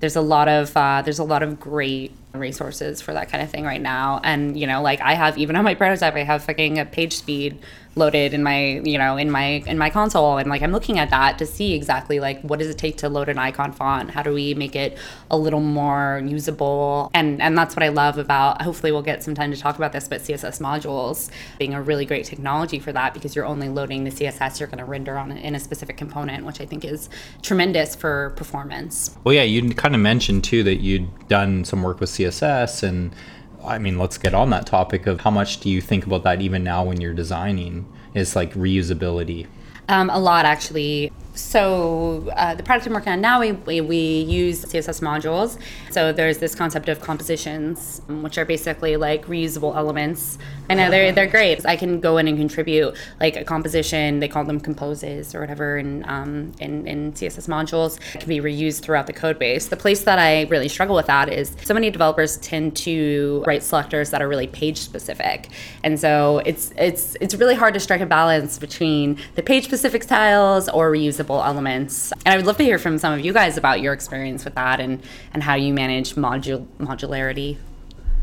there's a lot of uh, there's a lot of great resources for that kind of thing right now and you know like i have even on my prototype i have fucking a page speed loaded in my you know in my in my console. And like i'm looking at that to see exactly like what does it take to load an icon font? How do we make it a little more usable? And and that's what i love about hopefully we'll get some time to talk about this but css modules being a really great technology for that because you're only loading the css you're going to render on in a specific component which i think is tremendous for performance. Well, yeah, you kind of mentioned too that you'd done some work with CSS, and I mean, let's get on that topic of how much do you think about that even now when you're designing? Is like reusability. Um, a lot, actually. So uh, the product I'm working on now, we, we, we use CSS modules. So there's this concept of compositions, which are basically like reusable elements. I know they're they're great. I can go in and contribute like a composition. They call them composes or whatever in um, in, in CSS modules. It can be reused throughout the code base. The place that I really struggle with that is so many developers tend to write selectors that are really page specific, and so it's it's it's really hard to strike a balance between the page specific styles or reusable elements. And I would love to hear from some of you guys about your experience with that and and how you manage modul modularity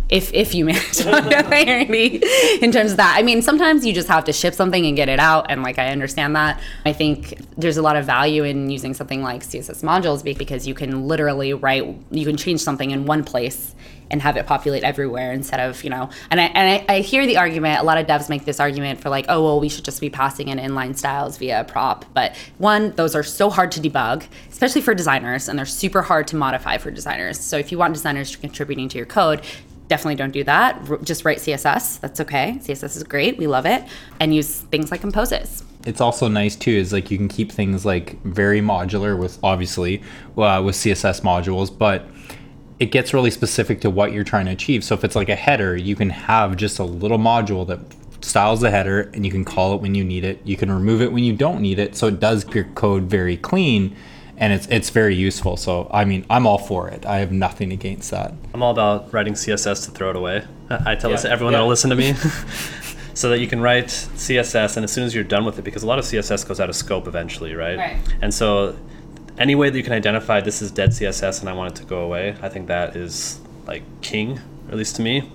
if if you manage modularity in terms of that. I mean, sometimes you just have to ship something and get it out, and like I understand that. I think there's a lot of value in using something like CSS modules because you can literally write, you can change something in one place and have it populate everywhere instead of you know. And I and I, I hear the argument. A lot of devs make this argument for like, oh well, we should just be passing in inline styles via prop. But one, those are so hard to debug, especially for designers, and they're super hard to modify for designers. So if you want designers contributing to your code, definitely don't do that. Just write CSS. That's okay. CSS is great. We love it. And use things like composes. It's also nice too, is like you can keep things like very modular with obviously uh, with CSS modules, but it gets really specific to what you're trying to achieve. So if it's like a header, you can have just a little module that styles the header and you can call it when you need it. You can remove it when you don't need it. So it does keep your code very clean and it's it's very useful. So I mean, I'm all for it. I have nothing against that. I'm all about writing CSS to throw it away. I I tell this to everyone Yeah. that'll listen to me. so that you can write CSS, and as soon as you're done with it, because a lot of CSS goes out of scope eventually, right? Right. And so, any way that you can identify this is dead CSS and I want it to go away, I think that is like king, at least to me.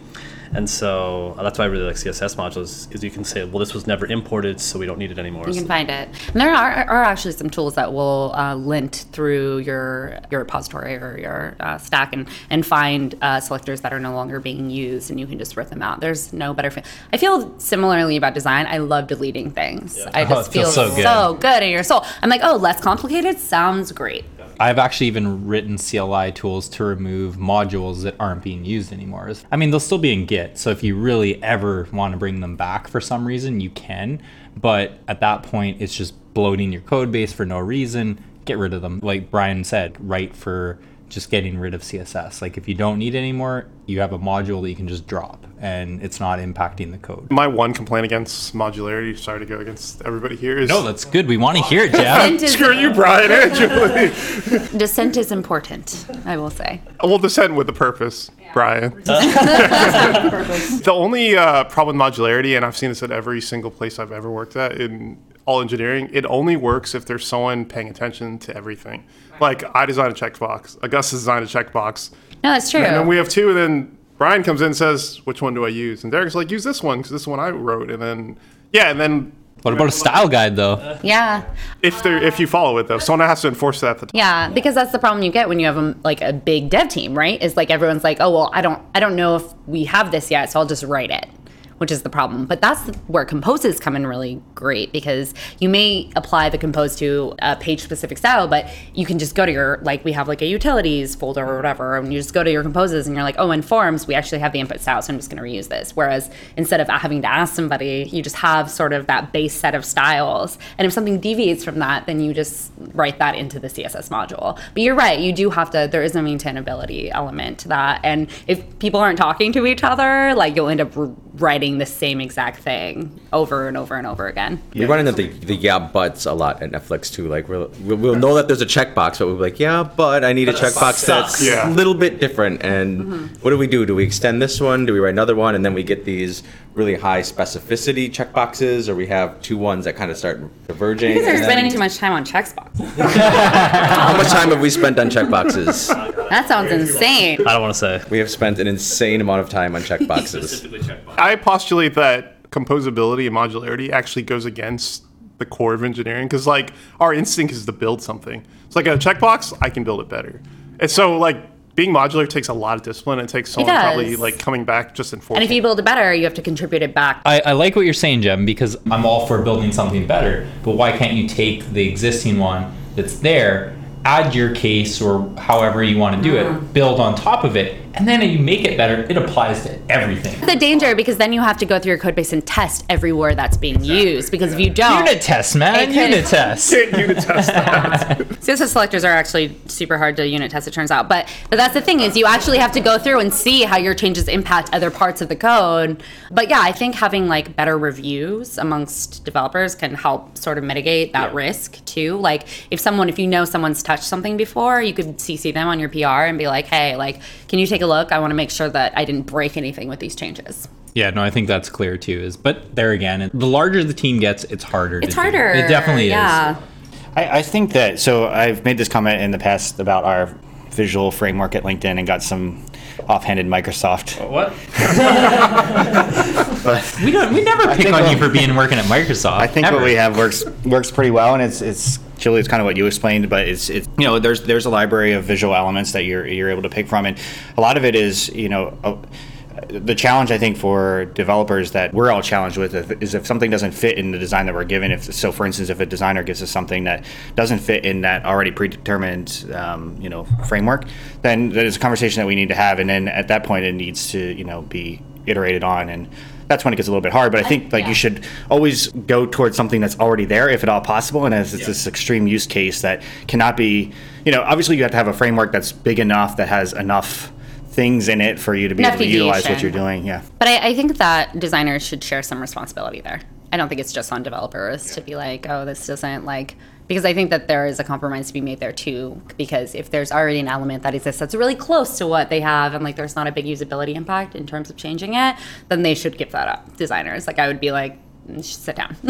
And so uh, that's why I really like CSS modules is you can say, well, this was never imported, so we don't need it anymore. You can find it. And there are, are actually some tools that will uh, lint through your your repository or your uh, stack and, and find uh, selectors that are no longer being used, and you can just rip them out. There's no better. Fe- I feel similarly about design. I love deleting things. I Oh, just it feel so so good. good. in your soul. I'm like, oh, less complicated sounds great. I've actually even written CLI tools to remove modules that aren't being used anymore. I mean, they'll still be in Git, so if you really ever want to bring them back for some reason, you can. But at that point, it's just bloating your code base for no reason. Get rid of them. Like Brian said, write for just getting rid of CSS. Like if you don't need it anymore, you have a module that you can just drop and it's not impacting the code. My one complaint against modularity, sorry to go against everybody here, is No, that's good. We want to hear it, Jeff. Dissent is, screw you, Brian and Julie. dissent is important, I will say. We'll dissent with a purpose, Brian. the only uh, problem with modularity, and I've seen this at every single place I've ever worked at in all engineering, it only works if there's someone paying attention to everything. Like I design a checkbox, Augustus designed a checkbox, No, that's true. and then we have two. And then Brian comes in and says, "Which one do I use?" And Derek's like, "Use this one because this one I wrote." And then yeah, and then What about a style guide though? yeah. if there if you follow it though, someone has to enforce that. At the time. Yeah, because that's the problem you get when you have a, like a big dev team, right? Is like everyone's like, oh well, I don't, I don't know if we have this yet, so I'll just write it, which is the problem. But that's where composes come in really great because you may apply the compose to a page specific style, but you can just go to your like we have like a utilities folder or whatever, and you just go to your composes and you're like, oh, in forms we actually have the input style, so I'm just going to reuse this. Whereas instead of having to ask somebody, you just have sort of that base set of styles, and if something deviates from that, then you just write that into the CSS module. But you're right, you do have to. There is a maintainability element to that, and if people aren't talking to each other, like you'll end up r- writing the same exact thing over and over and over again. We run into the, the yeah buts a lot at Netflix too. Like we'll, we'll we'll know that there's a checkbox, but we'll be like, yeah, but I need a checkbox that's Yeah. a little bit different. And mm-hmm. what do we do? Do we extend this one? Do we write another one? And then we get these really high specificity checkboxes, or we have two ones that kind of start diverging. Because they're and then- spending too much time on checkbox. How much time have we spent on checkboxes? That sounds insane. I don't want to say. We have spent an insane amount of time on checkboxes. I postulate that composability and modularity actually goes against the core of engineering because like our instinct is to build something. It's like a checkbox, I can build it better. And so like being modular takes a lot of discipline. It takes someone does. probably like coming back just enforcing. And if you build it better, you have to contribute it back. I, I like what you're saying, Jem, because I'm all for building something better. But why can't you take the existing one that's there, add your case or however you want to do it, mm-hmm. build on top of it, and then you make it better? It applies to everything. the danger because then you have to go through your code base and test every word that's being used because if you don't Unit test, man. It could- Unit test. unit test that. CSS selectors are actually super hard to unit test it turns out but but that's the thing is you actually have to go through and see how your changes impact other parts of the code but yeah I think having like better reviews amongst developers can help sort of mitigate that risk too like if someone if you know someone's touched something before you could CC them on your PR and be like hey like can you take a look I want to make sure that I didn't break anything with these changes Yeah, no, I think that's clear too. Is but there again, the larger the team gets, it's harder. it's to do. harder It definitely yeah. is. I, I think that so I've made this comment in the past about our visual framework at LinkedIn and got some offhanded Microsoft. What? we don't. We never pick on we'll- you for being working at Microsoft. I think ever. what we have works works pretty well, and it's it's Julie, it's kind of what you explained, but it's it's you know there's there's a library of visual elements that you're you're able to pick from, and a lot of it is you know. Uh, the challenge I think for developers that we're all challenged with is if something doesn't fit in the design that we're given. If so, for instance, if a designer gives us something that doesn't fit in that already predetermined, um, you know, framework, then that is a conversation that we need to have. And then at that point, it needs to, you know, be iterated on. And that's when it gets a little bit hard. But I think like yeah. you should always go towards something that's already there, if at all possible. And as it's this extreme use case that cannot be, you know, obviously you have to have a framework that's big enough that has enough things in it for you to be Enough able to utilize what you're doing. Yeah. But I, I think that designers should share some responsibility there. I don't think it's just on developers to be like, oh, this doesn't like, because I think that there is a compromise to be made there too. Because if there's already an element that exists that's really close to what they have and like there's not a big usability impact in terms of changing it, then they should give that up. Designers, like I would be like, sit down.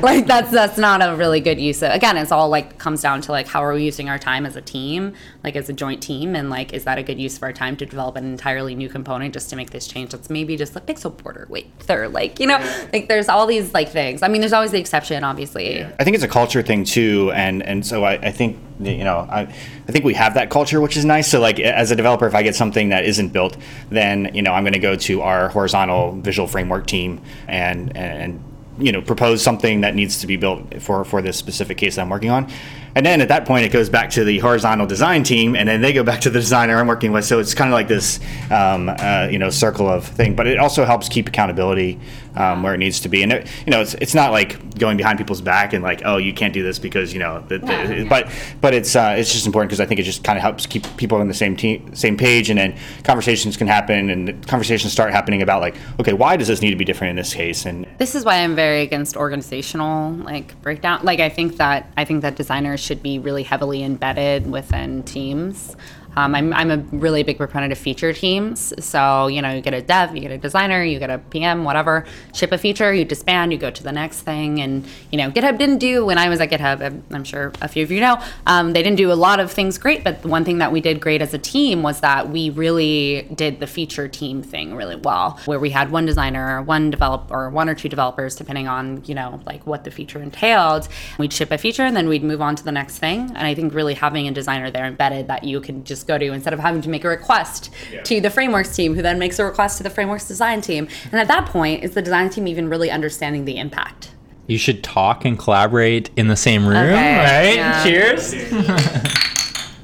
like that's that's not a really good use of again, it's all like comes down to like how are we using our time as a team, like as a joint team and like is that a good use of our time to develop an entirely new component just to make this change that's maybe just a pixel border width or like, you know, like there's all these like things. I mean there's always the exception, obviously. I think it's a culture thing too, and and so I, I think you know I, I think we have that culture, which is nice. So like as a developer, if I get something that isn't built, then you know I'm going to go to our horizontal visual framework team and and you know propose something that needs to be built for for this specific case that I'm working on. And then at that point, it goes back to the horizontal design team, and then they go back to the designer I'm working with. So it's kind of like this, um, uh, you know, circle of thing. But it also helps keep accountability um, where it needs to be. And it, you know, it's, it's not like going behind people's back and like, oh, you can't do this because you know. The, the, Yeah, yeah. But but it's uh, it's just important because I think it just kind of helps keep people on the same team, same page, and then conversations can happen, and conversations start happening about like, okay, why does this need to be different in this case? And This is why I'm very against organizational like breakdown. Like I think that I think that designers should be really heavily embedded within teams. Um, I'm, I'm a really big proponent of feature teams. So, you know, you get a dev, you get a designer, you get a PM, whatever, ship a feature, you disband, you go to the next thing. And, you know, GitHub didn't do, when I was at GitHub, I'm- sure a few of you know, um, they didn't do a lot of things great. But the one thing that we did great as a team was that we really did the feature team thing really well, where we had one designer, one developer, or one or two developers, depending on, you know, like what the feature entailed. We'd ship a feature and then we'd move on to the next thing. And I think really having a designer there embedded that you can just go to instead of having to make a request to the frameworks team, who then makes a request to the frameworks design team. And at that point, is the design team even really understanding the impact? You should talk and collaborate in the same room, Okay, right? yeah. Cheers.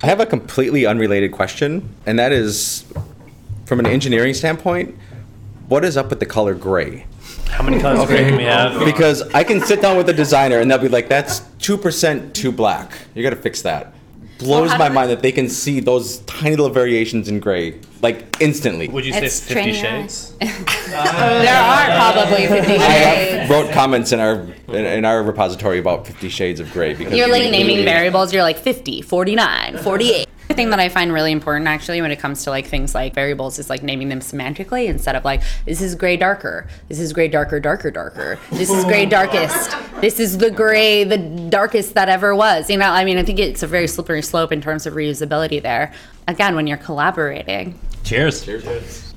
I have a completely unrelated question, and that is from an engineering standpoint, what is up with the color gray? How many colors of gray can we have? Because I can sit down with a designer and they'll be like, that's 2% too black. You gotta fix that. Blows how my mind that they can see those tiny little variations in gray, like instantly. Would you It's say Fifty training your Shades? Uh, there are probably 50 I shades. have wrote comments in our in, in our repository about Fifty Shades of Gray because You're like naming variables, you're like 50, 49, 48. The thing that I find really important actually when it comes to like things like variables is like naming them semantically instead of like this is gray darker, this is gray darker darker darker, this is gray darkest, this is the gray the darkest that ever was. You know, I mean I think it's a very slippery slope in terms of reusability there. Again, when you're collaborating. Cheers. Cheers.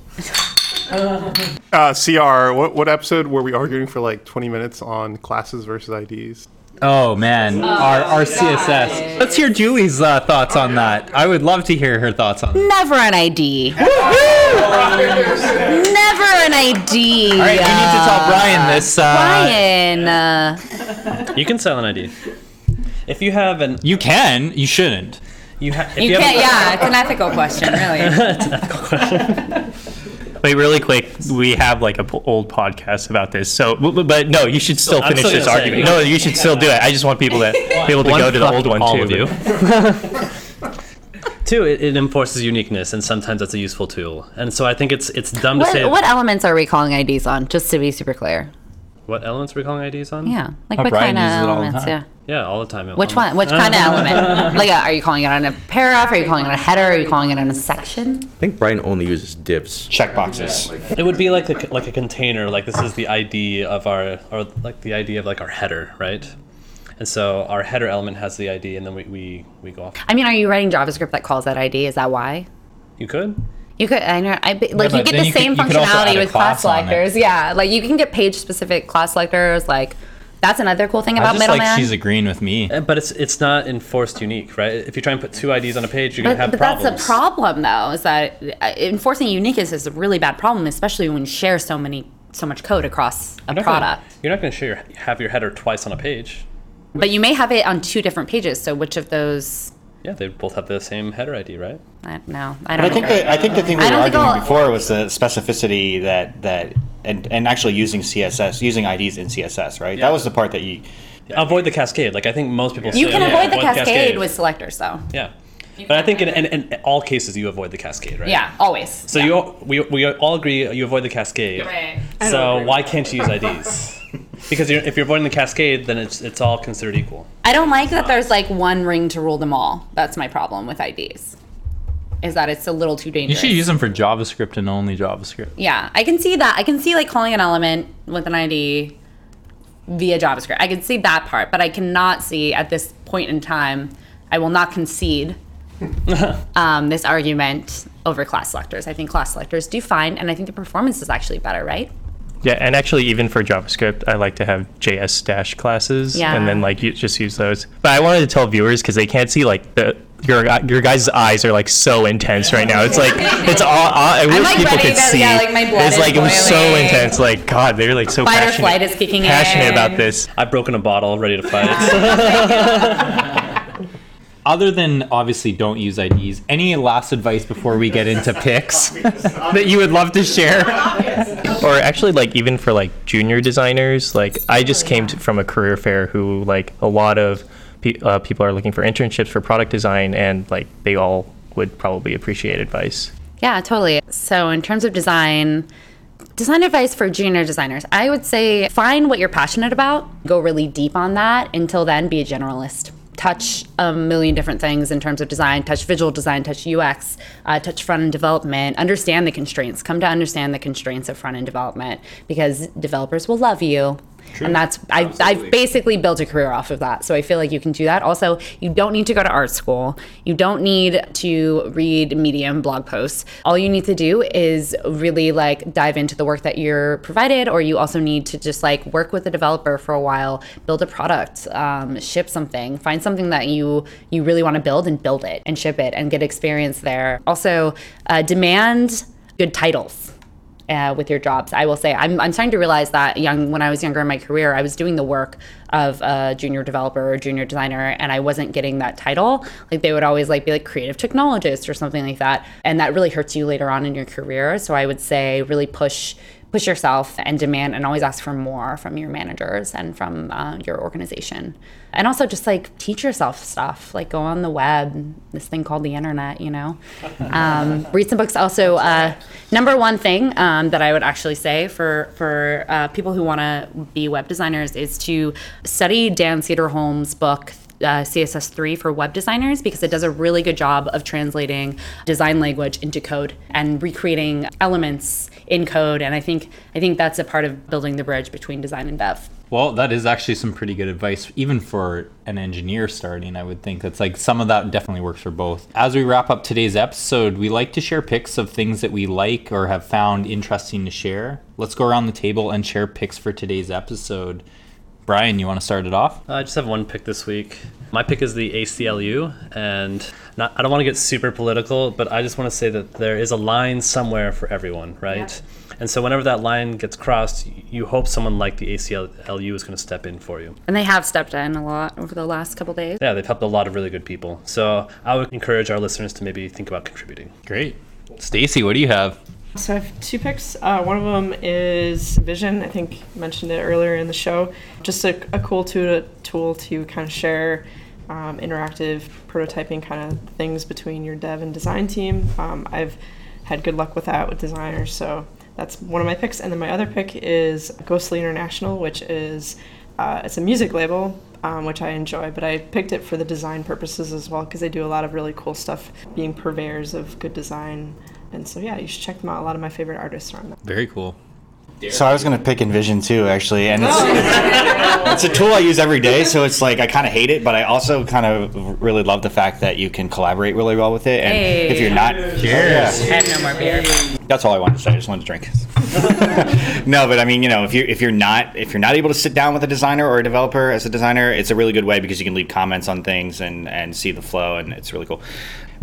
Uh, CR, what, what episode were we arguing for like 20 minutes on classes versus IDs? Oh man, our, our CSS. Let's hear Julie's uh, thoughts on that. I would love to hear her thoughts on that. Never an ID. Never an ID. All right, we need to tell Brian this. Uh, Brian. Uh, You can sell an ID. If you have an, You can. You shouldn't. you, ha- if you you, have can't, a- yeah, it's an ethical question, really. Wait, really quick. We have like a p- old podcast about this. So, but, but- but no, you should still I'm finish still this argument. No, you should still do it. I just want people to be able to go to the old one all too. of you. Two, it, it enforces uniqueness, and sometimes that's a useful tool. And so I think it's it's dumb to say What, what elements are we calling IDs on? Just to be super clear. What elements are we're calling IDs on. Yeah, like Oh, what Brian kind of uses it elements? Yeah. yeah, all the time. Which one? Which kind of element? Like, uh, are you calling it on a paragraph? Are you calling it on a header? Are you calling it on a section? I think Brian only uses divs. checkboxes. It would be like a, like a container. Like this is the ID of our, or like the ID of like our header, right? And so our header element has the ID, and then we, we, we go off. I mean, are you writing JavaScript that calls that ID? Is that why? You could. You could, I know, I, like but you get the you same could functionality with class class selectors. Yeah, like you can get page-specific class selectors. Like that's another cool thing I about just like middleman. she's agreeing with me. Uh, But it's it's not enforced unique, right? If you try and put two IDs on a page, you're gonna But, have but problems. that's the problem, though, is that uh, enforcing uniqueness is a really bad problem, especially when you share so many, so much code across a You're not gonna- product. you're not going to share have your header twice on a page. But you may have it on two different pages. So which of those? Yeah, they both have the same header ID, right? I, no, I don't. I think agree. that I think the thing we I were arguing I'll- before was the specificity that that and, and actually using CSS, using IDs in CSS, right? That was the part that you. Avoid the cascade. Like I think most people. you say, can yeah, avoid the cascade, with selectors, though. Yeah, but I think in, in, in all cases you avoid the cascade, right? Yeah, always. So you all, we, we all agree you avoid the cascade. Right. So why can't you use IDs? because you're, if you're avoiding the cascade, then it's it's all considered equal. I don't like that there's like one ring to rule them all. That's my problem with IDs. Is that it's a little too dangerous. You should use them for JavaScript and only JavaScript. Yeah, I can see that. I can see like calling an element with an ID via JavaScript. I can see that part, but I cannot see at this point in time. I will not concede um, this argument over class selectors. I think class selectors do fine, and I think the performance is actually better, right? Yeah, and actually, even for JavaScript, I like to have JS dash classes, Yeah. and then like you just use those. But I wanted to tell viewers because they can't see like the your your guys' eyes are like so intense right now. It's like it's all. I wish like, people could to- see. yeah, like, my blood it's is like it was so intense. Like God, they're like so Fight or passionate. flight is kicking passionate in. about this. I've broken a bottle, ready to fight. Other than obviously don't use IDs, any last advice before we get into picks that you would love to share? or actually like even for like junior designers like i just came to, from a career fair who like a lot of pe- uh, people are looking for internships for product design and like they all would probably appreciate advice Yeah, totally. So, in terms of design, design advice for junior designers, I would say find what you're passionate about, go really deep on that. Until then, be a generalist. Touch a million different things in terms of design, touch visual design, touch UX, uh, touch front end development, understand the constraints, come to understand the constraints of front end development because developers will love you. And that's I, I've basically built a career off of that. So I feel like you can do that. Also, you don't need to go to art school. You don't need to read Medium blog posts. All you need to do is really like dive into the work that you're provided, or you also need to just like work with the developer for a while, build a product, um, ship something, find something that you you really want to build and build it and ship it and get experience there. Also, uh, demand good titles uh, with your jobs. I will say I'm, I'm starting to realize that young when I was younger in my career, I was doing the work of a junior developer or junior designer, and I wasn't getting that title. Like they would always like be like creative technologist or something like that, and that really hurts you later on in your career. So I would say really push push yourself and demand and always ask for more from your managers and from uh, your organization and also just like teach yourself stuff like go on the web this thing called the internet you know um, read some books also uh, number one thing um, that i would actually say for for uh, people who want to be web designers is to study dan cederholm's book uh, CSS3 for web designers because it does a really good job of translating design language into code and recreating elements in code. And I think I think that's a part of building the bridge between design and dev. Well, that is actually some pretty good advice, even for an engineer starting. I would think that's like some of that definitely works for both. As we wrap up today's episode, we like to share picks of things that we like or have found interesting to share. Let's go around the table and share picks for today's episode. Brian, you want to start it off? Uh, I just have one pick this week. My pick is the ACLU, and not, I don't want to get super political, but I just want to say that there is a line somewhere for everyone, right? And so whenever that line gets crossed, you hope someone like the ACLU is going to step in for you. And they have stepped in a lot over the last couple days. Yeah, they've helped a lot of really good people. So I would encourage our listeners to maybe think about contributing. Great. Stacy, what do you have? So I have two picks. Uh, one of them is Vision. I think I mentioned it earlier in the show. Just a, a cool tool to, tool to kind of share um, interactive prototyping kind of things between your dev and design team. Um, I've had good luck with that with designers, so that's one of my picks. And then my other pick is Ghostly International, which is uh, it's a music label. Um, which I enjoy, but I picked it for the design purposes as well because they do a lot of really cool stuff, being purveyors of good design and so yeah, you should check them out. A lot of my favorite artists are on that. Very cool. So I was gonna pick InVision too, actually, and it's, oh. it's a tool I use every day. So it's like I kind of hate it, but I also kind of really love the fact that you can collaborate really well with it. And if you're not, Cheers. I have no more beer. that's all I wanted to say. I just wanted to drink. no, but I mean, you know, if you if you're not if you're not able to sit down with a designer or a developer as a designer, it's a really good way because you can leave comments on things and and see the flow, and it's really cool.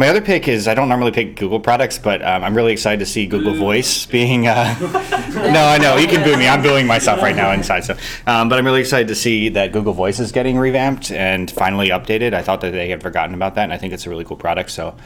My other pick is I don't normally pick Google products, but um, I'm really excited to see Google Voice being. Uh, no, I know you can boo me. I'm booing myself right now inside. So, um, but I'm really excited to see that Google Voice is getting revamped and finally updated. I thought that they had forgotten about that, and I think it's a really cool product. So,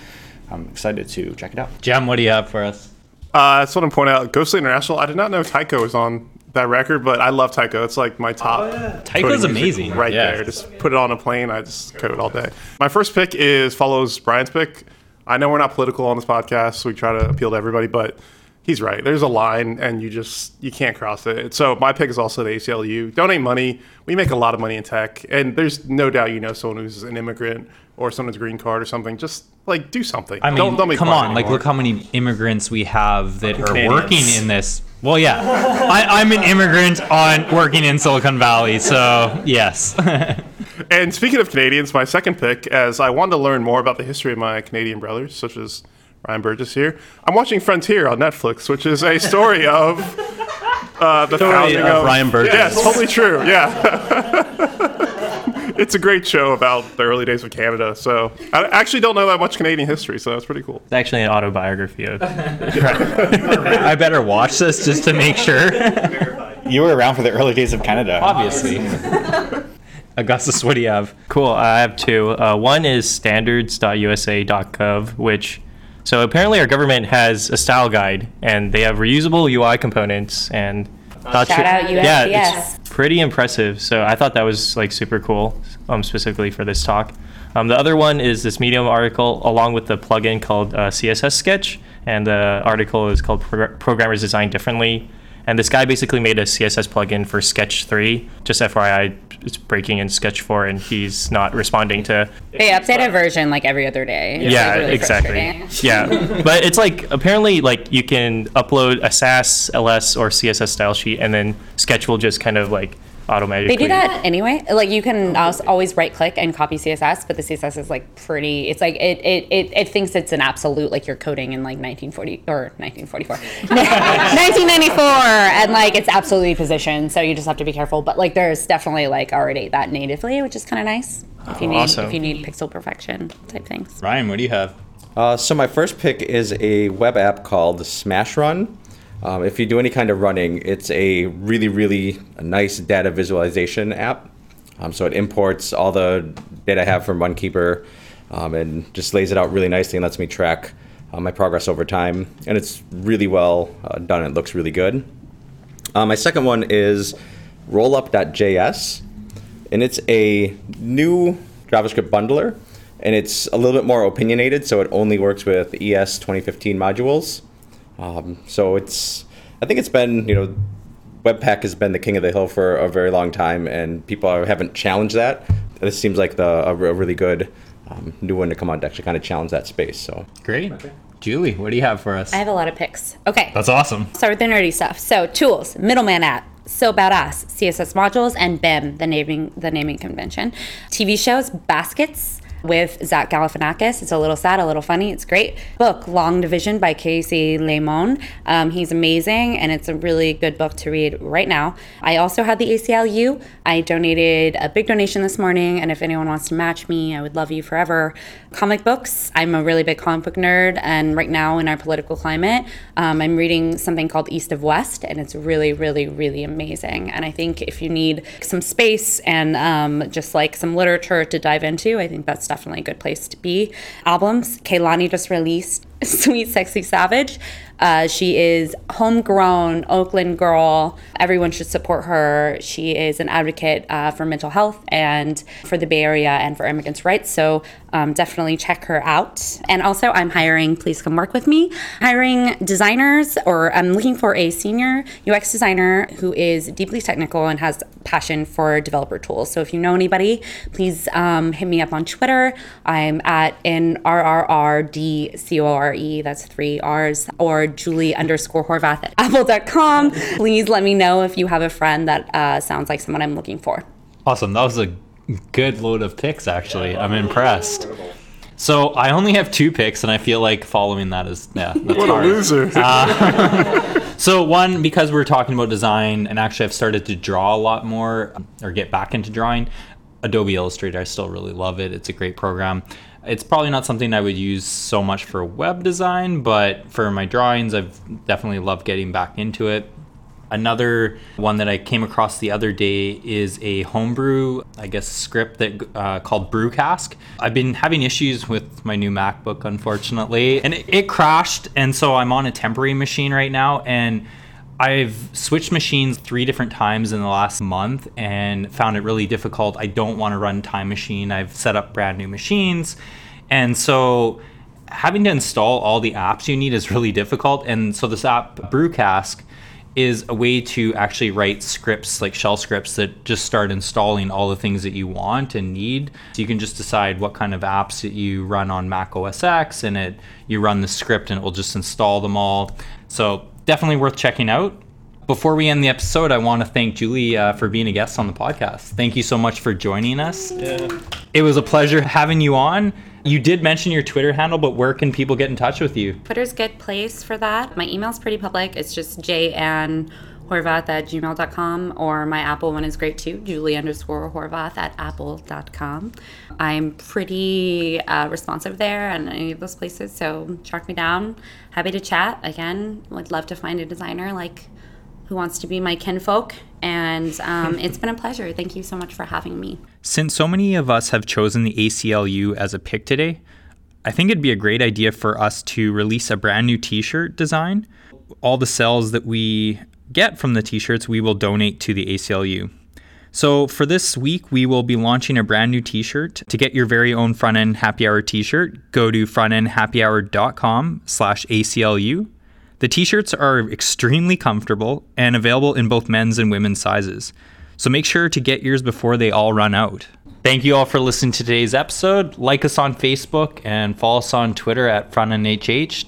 I'm excited to check it out. Jem, what do you have for us? Uh, I just want to point out Ghostly International. I did not know Tycho was on that record, but I love Tycho. It's like my top. Oh, Tycho's coding music amazing. right Yeah. there. Just put it on a plane. I just code all day. My first pick is follows Brian's pick. I know we're not political on this podcast, so we try to appeal to everybody, but he's right. There's a line, and you just you can't cross it. So my pick is also the ACLU. Donate money. We make a lot of money in tech, and there's no doubt you know someone who's an immigrant or someone's green card or something. Just like do something. I mean, don't, don't make come fun on, like look how many immigrants we have that are Canadians. working in this Well, yeah, I, I'm an immigrant on working in Silicon Valley, so yes. And speaking of Canadians, my second pick, as I wanted to learn more about the history of my Canadian brothers, such as Ryan Burgess here, I'm watching Frontier on Netflix, which is a story of uh, the founding of of Ryan Burgess. Yes, totally true. Yeah. it's a great show about the early days of Canada. So I actually don't know that much Canadian history, so that's pretty cool. It's actually an autobiography of. I better watch this just to make sure. You were around for the early days of Canada. Obviously. Augustus, what do you have? Cool. I have two. Uh, one is standards.usa.gov, which so apparently our government has a style guide and they have reusable UI components and Shout out yeah, it's pretty impressive. So I thought that was like super cool, um, specifically for this talk. Um, the other one is this Medium article along with the plugin called uh, CSS Sketch, and the article is called Progr- Programmers Design Differently. And this guy basically made a CSS plugin for Sketch 3. Just FYI, it's breaking in Sketch 4, and he's not responding to They update a version like every other day. It's, yeah, like, really exactly. Yeah, but it's like apparently like you can upload a Sass, LESS, or CSS style sheet, and then Sketch will just kind of like automatically. They do that anyway. Like you can als- always right click and copy CSS, but the CSS is like pretty. It's like it it, it, it thinks it's an absolute like you're coding in like 1940 or 1944, 1994, and like it's absolutely positioned. So you just have to be careful. But like there's definitely like already that natively, which is kind of nice if you need awesome. if you need pixel perfection type things. Ryan, what do you have? Uh, so my first pick is a web app called SmashRun. Um, if you do any kind of running, it's a really, really nice data visualization app. Um, so it imports all the data I have from Runkeeper um, and just lays it out really nicely and lets me track uh, my progress over time. And it's really well uh, done. It looks really good. Uh, my second one is rollup.js, and it's a new JavaScript bundler, and it's a little bit more opinionated, so it only works with ES 2015 modules. Um, so it's, I think it's been, you know, Webpack has been the king of the hill for a very long time, and people are, haven't challenged that. This seems like the a, a really good um, new one to come out to actually kind of challenge that space. So Great. Julie, what do you have for us? I have a lot of picks. Okay. That's awesome. Start with the nerdy stuff. So tools, middleman app, so badass, CSS modules, and BEM, the naming the naming convention. TV shows, baskets with Zach Galifianakis. It's a little sad, a little funny. It's great. Book, Long Division by Kiese Laymon. Um, he's amazing, and it's a really good book to read right now. I also had the ACLU. I donated a big donation this morning, and if anyone wants to match me, I would love you forever. Comic books. I'm a really big comic book nerd, and right now in our political climate, um, I'm reading something called East of West, and it's really, really, really amazing. And I think if you need some space and um, just like some literature to dive into, I think that's definitely a good place to be. Albums. Kehlani just released Sweet Sexy Savage. Uh, she is homegrown Oakland girl. Everyone should support her. She is an advocate uh, for mental health and for the Bay Area and for immigrants' rights. So um, definitely check her out. And also, I'm hiring. Please come work with me. Hiring designers, or I'm looking for a senior UX designer who is deeply technical and has passion for developer tools. So if you know anybody, please um, hit me up on Twitter. I'm at N R R R D C O R E. That's three R's. Or Julie underscore Horvath at apple.com. Please let me know if you have a friend that uh, sounds like someone I'm looking for. Awesome. That was a good load of picks, actually. I'm impressed. So I only have two picks, and I feel like following that is yeah. That's What a hard. loser. So one, because we're talking about design, and actually I've started to draw a lot more, or get back into drawing. Adobe Illustrator, I still really love it. It's a great program. It's probably not something I would use so much for web design, but for my drawings, I've definitely loved getting back into it. Another one that I came across the other day is a homebrew, I guess, script that uh, called Brewcask. I've been having issues with my new MacBook, unfortunately, and it, it crashed, and so I'm on a temporary machine right now, and I've switched machines three different times in the last month and found it really difficult. I don't want to run Time Machine. I've set up brand new machines, and so having to install all the apps you need is really difficult. And so this app, Brewcask, is a way to actually write scripts like shell scripts that just start installing all the things that you want and need. So you can just decide what kind of apps that you run on Mac OS X and it you run the script and it will just install them all. So definitely worth checking out. Before we end the episode, I want to thank Julie uh, for being a guest on the podcast. Thank you so much for joining us. It was a pleasure having you on. You did mention your Twitter handle, but where can people get in touch with you? Twitter's a good place for that. My email's pretty public. It's just janhorvath at gmail.com or my Apple one is great too, julie underscore horvath at apple.com. I'm pretty uh, responsive there and any of those places, so track me down. Happy to chat. Again, would love to find a designer like who wants to be my kinfolk. And um, it's been a pleasure. Thank you so much for having me. Since so many of us have chosen the ACLU as a pick today, I think it'd be a great idea for us to release a brand new t shirt design. All the cells that we get from the t shirts, we will donate to the ACLU. So for this week, we will be launching a brand new t-shirt. To get your very own front end happy hour t-shirt, go to frontendhappyhour.com slash ACLU. The t shirts are extremely comfortable and available in both men's and women's sizes. So make sure to get yours before they all run out. Thank you all for listening to today's episode. Like us on Facebook and follow us on Twitter at FrontendHH.